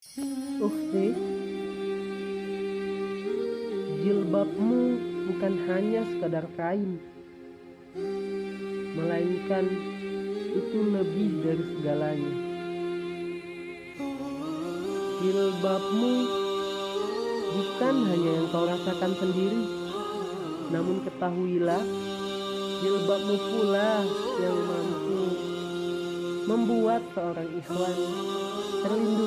Ukti, jilbabmu bukan hanya sekadar kain, melainkan itu lebih dari segalanya. Jilbabmu bukan hanya yang kau rasakan sendiri, namun ketahuilah jilbabmu pula yang mampu membuat seorang ikhwan terlindungi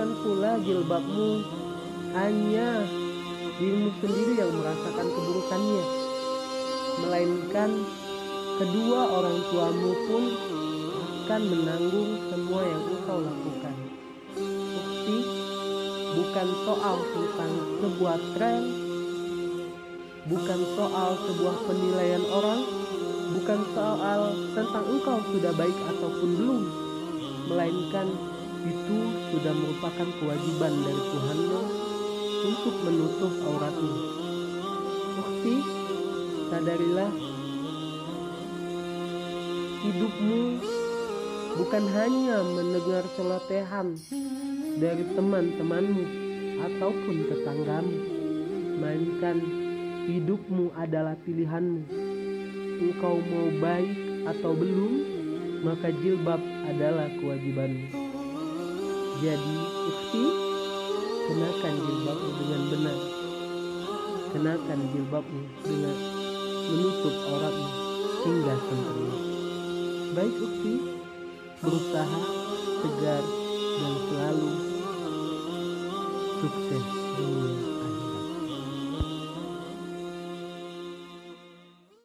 bukan pula jilbabmu hanya dirimu sendiri yang merasakan keburukannya, melainkan kedua orang tuamu pun akan menanggung semua yang engkau lakukan. Bukti, bukan soal tentang sebuah tren, bukan soal sebuah penilaian orang, bukan soal tentang engkau sudah baik ataupun belum, melainkan itu sudah merupakan kewajiban dari Tuhanmu untuk menutup auratmu. Bukti, sadarilah hidupmu bukan hanya mendengar celotehan dari teman-temanmu ataupun tetanggamu, melainkan hidupmu adalah pilihanmu. Engkau mau baik atau belum, maka jilbab adalah kewajibanmu. Jadi, ukti, kenakan jilbabmu dengan benar. Kenakan jilbabmu dengan menutup auratmu hingga sempurna. Baik ukti, berusaha tegar dan selalu sukses dunia.